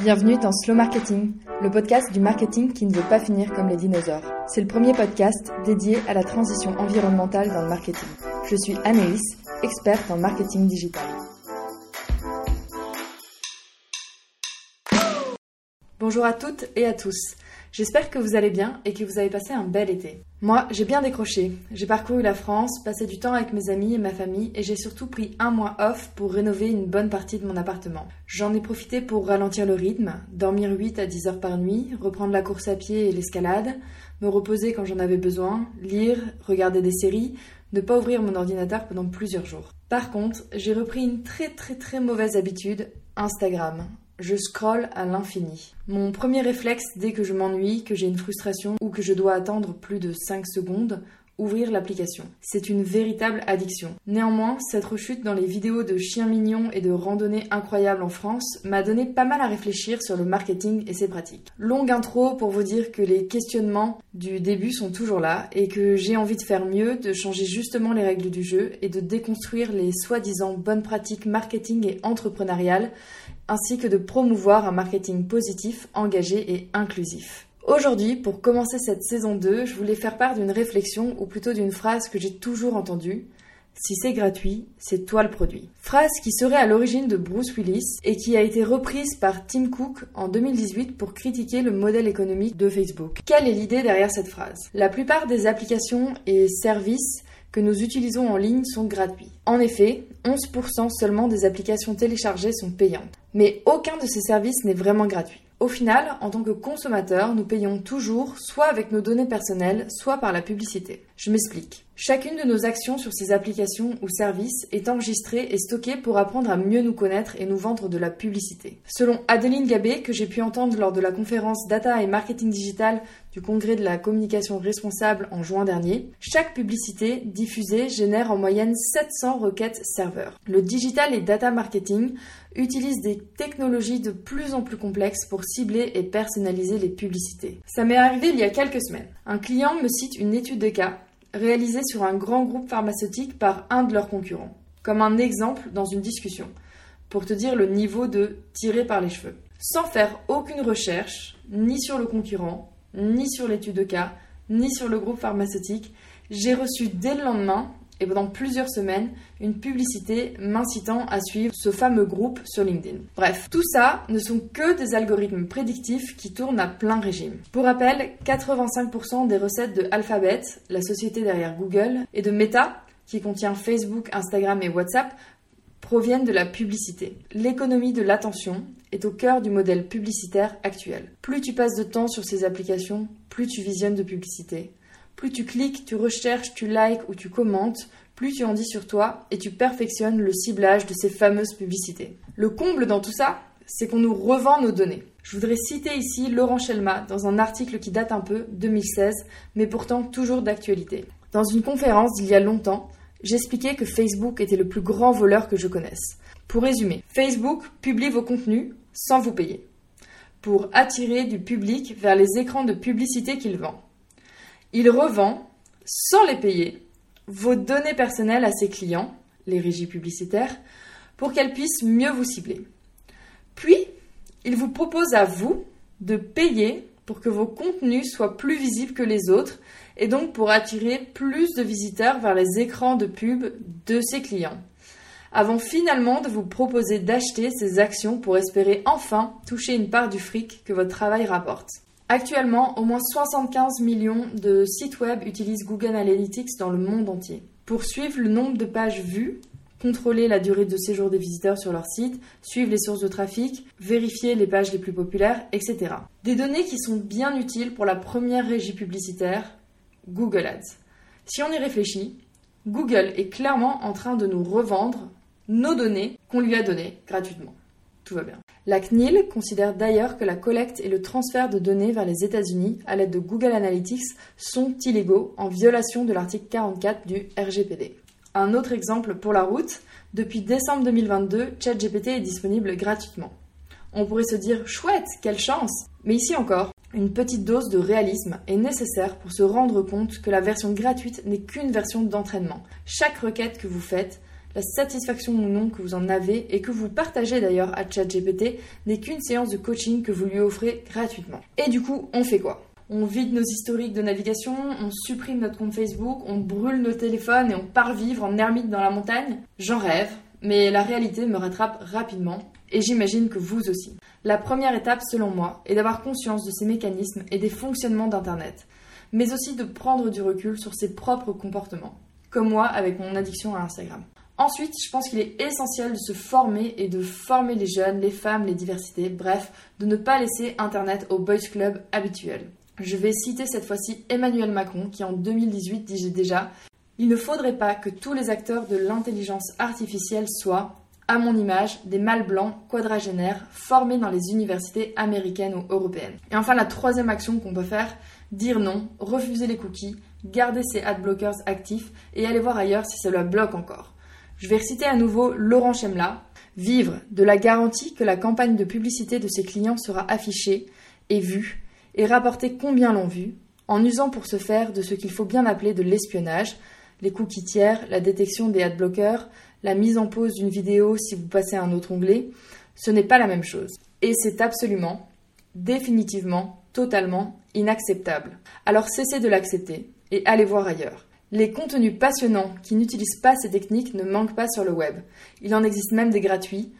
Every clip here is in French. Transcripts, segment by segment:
Bienvenue dans Slow Marketing, le podcast du marketing qui ne veut pas finir comme les dinosaures. C'est le premier podcast dédié à la transition environnementale dans le marketing. Je suis Anaïs, experte en marketing digital. Bonjour à toutes et à tous. J'espère que vous allez bien et que vous avez passé un bel été. Moi, j'ai bien décroché. J'ai parcouru la France, passé du temps avec mes amis et ma famille et j'ai surtout pris un mois off pour rénover une bonne partie de mon appartement. J'en ai profité pour ralentir le rythme, dormir 8 à 10 heures par nuit, reprendre la course à pied et l'escalade, me reposer quand j'en avais besoin, lire, regarder des séries, ne pas ouvrir mon ordinateur pendant plusieurs jours. Par contre, j'ai repris une très très très mauvaise habitude, Instagram je scrolle à l'infini. Mon premier réflexe dès que je m'ennuie, que j'ai une frustration ou que je dois attendre plus de 5 secondes, ouvrir l'application. C'est une véritable addiction. Néanmoins, cette rechute dans les vidéos de chiens mignons et de randonnées incroyables en France m'a donné pas mal à réfléchir sur le marketing et ses pratiques. Longue intro pour vous dire que les questionnements du début sont toujours là et que j'ai envie de faire mieux, de changer justement les règles du jeu et de déconstruire les soi-disant bonnes pratiques marketing et entrepreneuriales ainsi que de promouvoir un marketing positif, engagé et inclusif. Aujourd'hui, pour commencer cette saison 2, je voulais faire part d'une réflexion ou plutôt d'une phrase que j'ai toujours entendue. Si c'est gratuit, c'est toi le produit. Phrase qui serait à l'origine de Bruce Willis et qui a été reprise par Tim Cook en 2018 pour critiquer le modèle économique de Facebook. Quelle est l'idée derrière cette phrase? La plupart des applications et services que nous utilisons en ligne sont gratuits. En effet, 11% seulement des applications téléchargées sont payantes. Mais aucun de ces services n'est vraiment gratuit. Au final, en tant que consommateur, nous payons toujours soit avec nos données personnelles, soit par la publicité. Je m'explique. Chacune de nos actions sur ces applications ou services est enregistrée et stockée pour apprendre à mieux nous connaître et nous vendre de la publicité. Selon Adeline Gabé, que j'ai pu entendre lors de la conférence Data et Marketing Digital du Congrès de la communication responsable en juin dernier, chaque publicité diffusée génère en moyenne 700 requêtes serveurs. Le digital et data marketing utilisent des technologies de plus en plus complexes pour cibler et personnaliser les publicités. Ça m'est arrivé il y a quelques semaines. Un client me cite une étude de cas réalisée sur un grand groupe pharmaceutique par un de leurs concurrents, comme un exemple dans une discussion, pour te dire le niveau de tiré par les cheveux. Sans faire aucune recherche, ni sur le concurrent, ni sur l'étude de cas, ni sur le groupe pharmaceutique. J'ai reçu dès le lendemain et pendant plusieurs semaines une publicité m'incitant à suivre ce fameux groupe sur LinkedIn. Bref, tout ça ne sont que des algorithmes prédictifs qui tournent à plein régime. Pour rappel, 85% des recettes de Alphabet, la société derrière Google, et de Meta, qui contient Facebook, Instagram et WhatsApp, proviennent de la publicité. L'économie de l'attention est au cœur du modèle publicitaire actuel. Plus tu passes de temps sur ces applications, plus tu visionnes de publicité. Plus tu cliques, tu recherches, tu likes ou tu commentes, plus tu en dis sur toi et tu perfectionnes le ciblage de ces fameuses publicités. Le comble dans tout ça, c'est qu'on nous revend nos données. Je voudrais citer ici Laurent Schelma dans un article qui date un peu, 2016, mais pourtant toujours d'actualité. Dans une conférence d'il y a longtemps, j'expliquais que Facebook était le plus grand voleur que je connaisse. Pour résumer, Facebook publie vos contenus sans vous payer, pour attirer du public vers les écrans de publicité qu'il vend. Il revend, sans les payer, vos données personnelles à ses clients, les régies publicitaires, pour qu'elles puissent mieux vous cibler. Puis, il vous propose à vous de payer pour que vos contenus soient plus visibles que les autres et donc pour attirer plus de visiteurs vers les écrans de pub de ses clients avant finalement de vous proposer d'acheter ces actions pour espérer enfin toucher une part du fric que votre travail rapporte. Actuellement, au moins 75 millions de sites web utilisent Google Analytics dans le monde entier. Pour suivre le nombre de pages vues, contrôler la durée de séjour des visiteurs sur leur site, suivre les sources de trafic, vérifier les pages les plus populaires, etc. Des données qui sont bien utiles pour la première régie publicitaire, Google Ads. Si on y réfléchit, Google est clairement en train de nous revendre nos données qu'on lui a données gratuitement. Tout va bien. La CNIL considère d'ailleurs que la collecte et le transfert de données vers les États-Unis à l'aide de Google Analytics sont illégaux en violation de l'article 44 du RGPD. Un autre exemple pour la route, depuis décembre 2022, ChatGPT est disponible gratuitement. On pourrait se dire chouette, quelle chance Mais ici encore, une petite dose de réalisme est nécessaire pour se rendre compte que la version gratuite n'est qu'une version d'entraînement. Chaque requête que vous faites la satisfaction ou non que vous en avez et que vous partagez d'ailleurs à ChatGPT n'est qu'une séance de coaching que vous lui offrez gratuitement. Et du coup, on fait quoi? On vide nos historiques de navigation, on supprime notre compte Facebook, on brûle nos téléphones et on part vivre en ermite dans la montagne? J'en rêve, mais la réalité me rattrape rapidement, et j'imagine que vous aussi. La première étape, selon moi, est d'avoir conscience de ces mécanismes et des fonctionnements d'Internet, mais aussi de prendre du recul sur ses propres comportements, comme moi avec mon addiction à Instagram. Ensuite, je pense qu'il est essentiel de se former et de former les jeunes, les femmes, les diversités, bref, de ne pas laisser Internet au boys club habituel. Je vais citer cette fois-ci Emmanuel Macron qui en 2018 disait déjà Il ne faudrait pas que tous les acteurs de l'intelligence artificielle soient, à mon image, des mâles blancs quadragénaires formés dans les universités américaines ou européennes. Et enfin, la troisième action qu'on peut faire, dire non, refuser les cookies, garder ses adblockers actifs et aller voir ailleurs si cela bloque encore. Je vais reciter à nouveau Laurent Chemla. Vivre de la garantie que la campagne de publicité de ses clients sera affichée et vue et rapporter combien l'ont vu, en usant pour ce faire de ce qu'il faut bien appeler de l'espionnage, les cookies tiers, la détection des adblockers, la mise en pause d'une vidéo si vous passez à un autre onglet, ce n'est pas la même chose. Et c'est absolument, définitivement, totalement inacceptable. Alors cessez de l'accepter et allez voir ailleurs. Les contenus passionnants qui n'utilisent pas ces techniques ne manquent pas sur le web. Il en existe même des gratuits.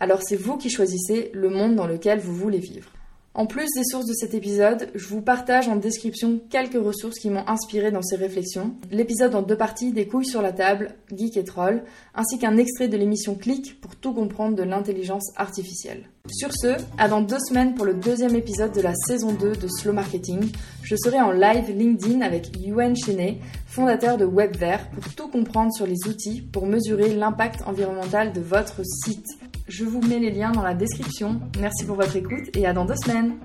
Alors c'est vous qui choisissez le monde dans lequel vous voulez vivre. En plus des sources de cet épisode, je vous partage en description quelques ressources qui m'ont inspiré dans ces réflexions. L'épisode en deux parties des couilles sur la table, geek et troll, ainsi qu'un extrait de l'émission Click pour tout comprendre de l'intelligence artificielle. Sur ce, dans deux semaines pour le deuxième épisode de la saison 2 de Slow Marketing. Je serai en live LinkedIn avec Yuen Chenet, fondateur de WebVert, pour tout comprendre sur les outils pour mesurer l'impact environnemental de votre site. Je vous mets les liens dans la description. Merci pour votre écoute et à dans deux semaines.